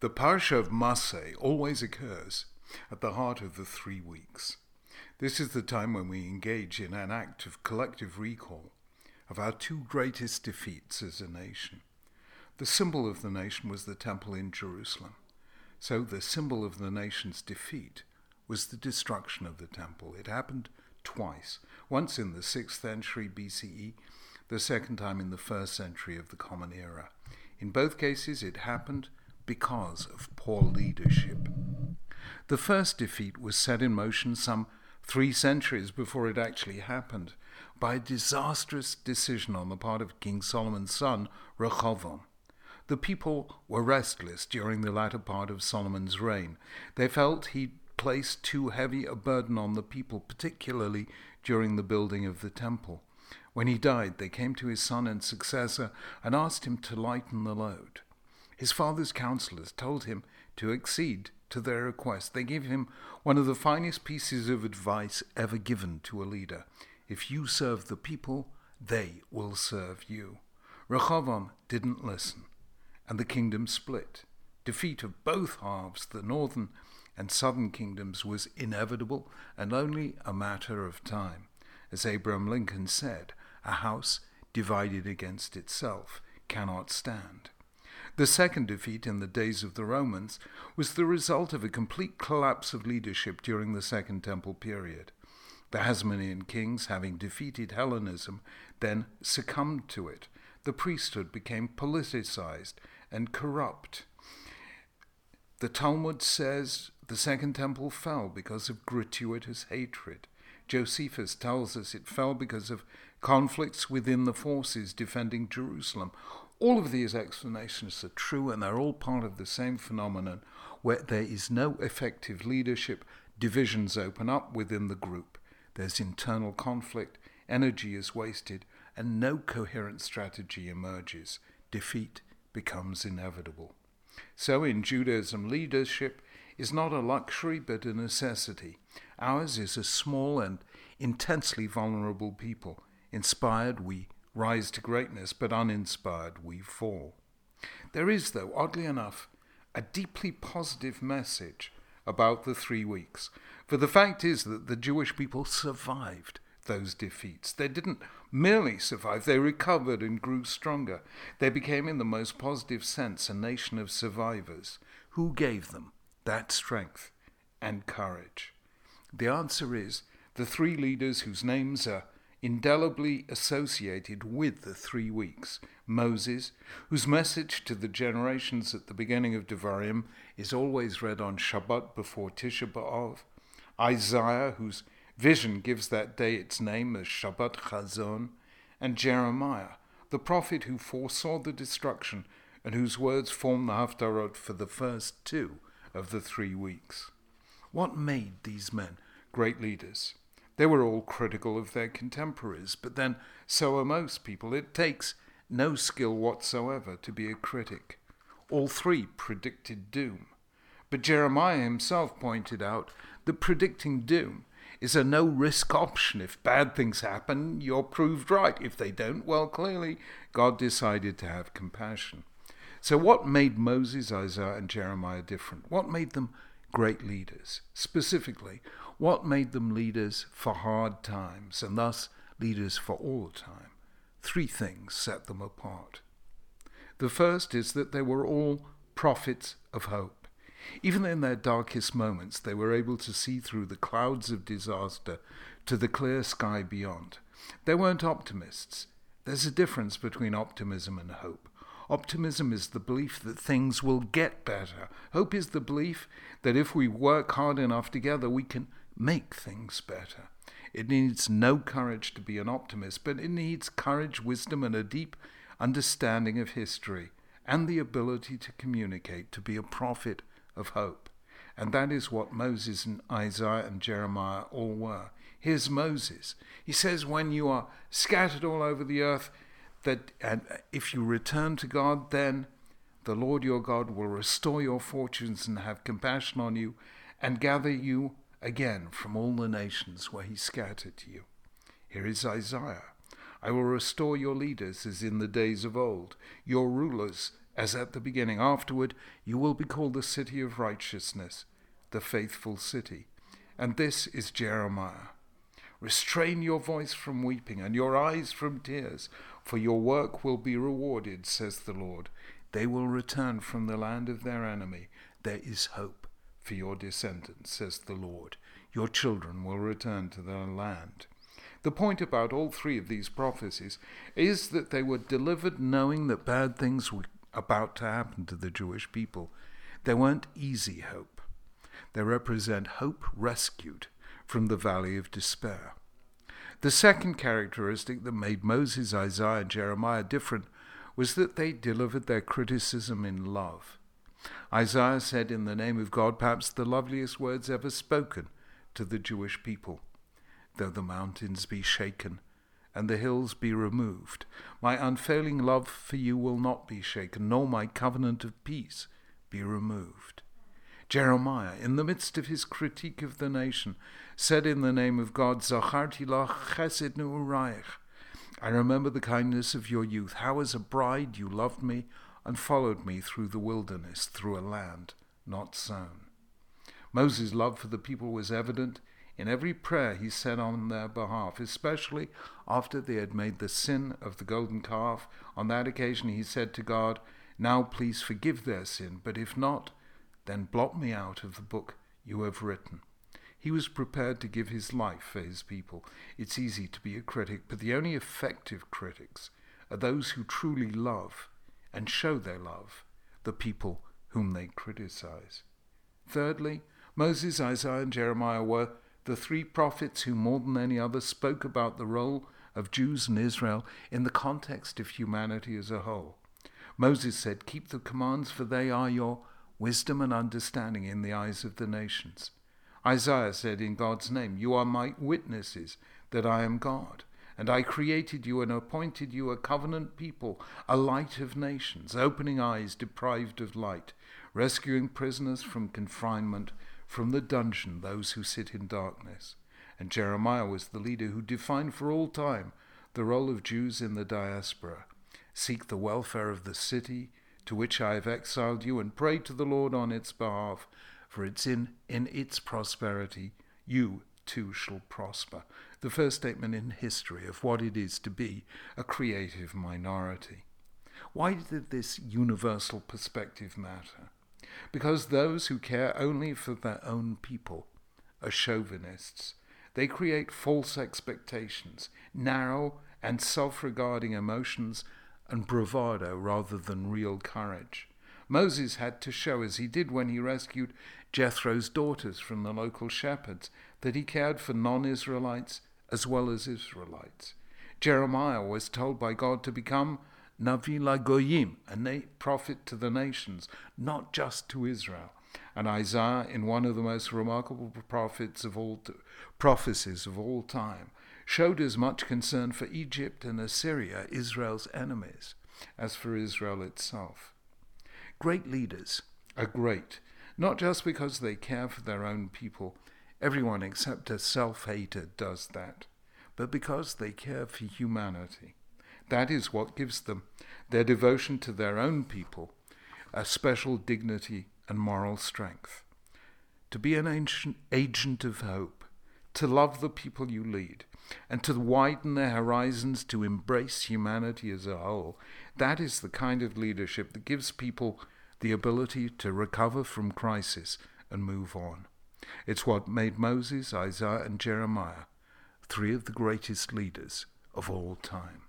The Parsha of Masei always occurs at the heart of the three weeks. This is the time when we engage in an act of collective recall of our two greatest defeats as a nation. The symbol of the nation was the temple in Jerusalem. So the symbol of the nation's defeat was the destruction of the temple. It happened twice, once in the 6th century BCE, the second time in the first century of the Common Era. In both cases, it happened because of poor leadership. The first defeat was set in motion some three centuries before it actually happened by a disastrous decision on the part of King Solomon's son, Rehoboam. The people were restless during the latter part of Solomon's reign. They felt he placed too heavy a burden on the people, particularly during the building of the temple. When he died, they came to his son and successor and asked him to lighten the load. His father's counselors told him to accede to their request. They gave him one of the finest pieces of advice ever given to a leader. If you serve the people, they will serve you. Rehoboam didn't listen and the kingdom split. Defeat of both halves, the northern and southern kingdoms, was inevitable and only a matter of time. As Abraham Lincoln said, a house divided against itself cannot stand. The second defeat in the days of the Romans was the result of a complete collapse of leadership during the Second Temple period. The Hasmonean kings, having defeated Hellenism, then succumbed to it. The priesthood became politicized and corrupt. The Talmud says the Second Temple fell because of gratuitous hatred. Josephus tells us it fell because of conflicts within the forces defending Jerusalem. All of these explanations are true and they're all part of the same phenomenon where there is no effective leadership, divisions open up within the group, there's internal conflict, energy is wasted, and no coherent strategy emerges. Defeat becomes inevitable. So in Judaism, leadership is not a luxury but a necessity. Ours is a small and intensely vulnerable people. Inspired, we rise to greatness, but uninspired, we fall. There is, though, oddly enough, a deeply positive message about the three weeks. For the fact is that the Jewish people survived those defeats. They didn't merely survive, they recovered and grew stronger. They became, in the most positive sense, a nation of survivors. Who gave them that strength and courage? The answer is the three leaders whose names are indelibly associated with the three weeks. Moses, whose message to the generations at the beginning of Devarim is always read on Shabbat before Tisha B'Av. Isaiah, whose Vision gives that day its name as Shabbat Chazon, and Jeremiah, the prophet who foresaw the destruction and whose words form the Haftarot for the first two of the three weeks. What made these men great leaders? They were all critical of their contemporaries, but then so are most people. It takes no skill whatsoever to be a critic. All three predicted doom. But Jeremiah himself pointed out that predicting doom is a no risk option. If bad things happen, you're proved right. If they don't, well, clearly God decided to have compassion. So, what made Moses, Isaiah, and Jeremiah different? What made them great leaders? Specifically, what made them leaders for hard times and thus leaders for all time? Three things set them apart. The first is that they were all prophets of hope. Even in their darkest moments, they were able to see through the clouds of disaster to the clear sky beyond. They weren't optimists. There's a difference between optimism and hope. Optimism is the belief that things will get better. Hope is the belief that if we work hard enough together, we can make things better. It needs no courage to be an optimist, but it needs courage, wisdom, and a deep understanding of history, and the ability to communicate, to be a prophet of hope. And that is what Moses and Isaiah and Jeremiah all were. Here's Moses. He says, When you are scattered all over the earth, that if you return to God, then the Lord your God will restore your fortunes and have compassion on you and gather you again from all the nations where he scattered you. Here is Isaiah. I will restore your leaders as in the days of old, your rulers as at the beginning. Afterward, you will be called the city of righteousness, the faithful city. And this is Jeremiah. Restrain your voice from weeping and your eyes from tears, for your work will be rewarded, says the Lord. They will return from the land of their enemy. There is hope for your descendants, says the Lord. Your children will return to their land. The point about all three of these prophecies is that they were delivered knowing that bad things were about to happen to the Jewish people. They weren't easy hope. They represent hope rescued from the valley of despair. The second characteristic that made Moses, Isaiah, and Jeremiah different was that they delivered their criticism in love. Isaiah said in the name of God perhaps the loveliest words ever spoken to the Jewish people Though the mountains be shaken and the hills be removed, my unfailing love for you will not be shaken, nor my covenant of peace be removed. Jeremiah, in the midst of his critique of the nation, said in the name of God, Zacharti lach chesed nu'urayich. I remember the kindness of your youth, how as a bride you loved me and followed me through the wilderness, through a land not sown. Moses' love for the people was evident in every prayer he said on their behalf, especially after they had made the sin of the golden calf. On that occasion he said to God, Now please forgive their sin, but if not, then blot me out of the book you have written. He was prepared to give his life for his people. It's easy to be a critic, but the only effective critics are those who truly love and show their love the people whom they criticize. Thirdly, Moses, Isaiah, and Jeremiah were the three prophets who more than any other spoke about the role of Jews and Israel in the context of humanity as a whole. Moses said, Keep the commands, for they are your wisdom and understanding in the eyes of the nations. Isaiah said in God's name, You are my witnesses that I am God, and I created you and appointed you a covenant people, a light of nations, opening eyes deprived of light, rescuing prisoners from confinement, from the dungeon those who sit in darkness. And Jeremiah was the leader who defined for all time the role of Jews in the diaspora. Seek the welfare of the city, to which I have exiled you, and pray to the Lord on its behalf, for it's in, in its prosperity you too shall prosper. The first statement in history of what it is to be a creative minority. Why did this universal perspective matter? Because those who care only for their own people are chauvinists. They create false expectations, narrow and self regarding emotions and bravado rather than real courage. Moses had to show, as he did when he rescued Jethro's daughters from the local shepherds, that he cared for non Israelites as well as Israelites. Jeremiah was told by God to become Navi Goyim, a prophet to the nations, not just to Israel. And Isaiah, in one of the most remarkable prophets of all prophecies of all time, showed as much concern for Egypt and Assyria, Israel's enemies, as for Israel itself. Great leaders are great, not just because they care for their own people, everyone except a self hater does that, but because they care for humanity. That is what gives them their devotion to their own people a special dignity and moral strength. To be an ancient agent of hope, to love the people you lead, and to widen their horizons to embrace humanity as a whole, that is the kind of leadership that gives people the ability to recover from crisis and move on. It's what made Moses, Isaiah, and Jeremiah three of the greatest leaders of all time.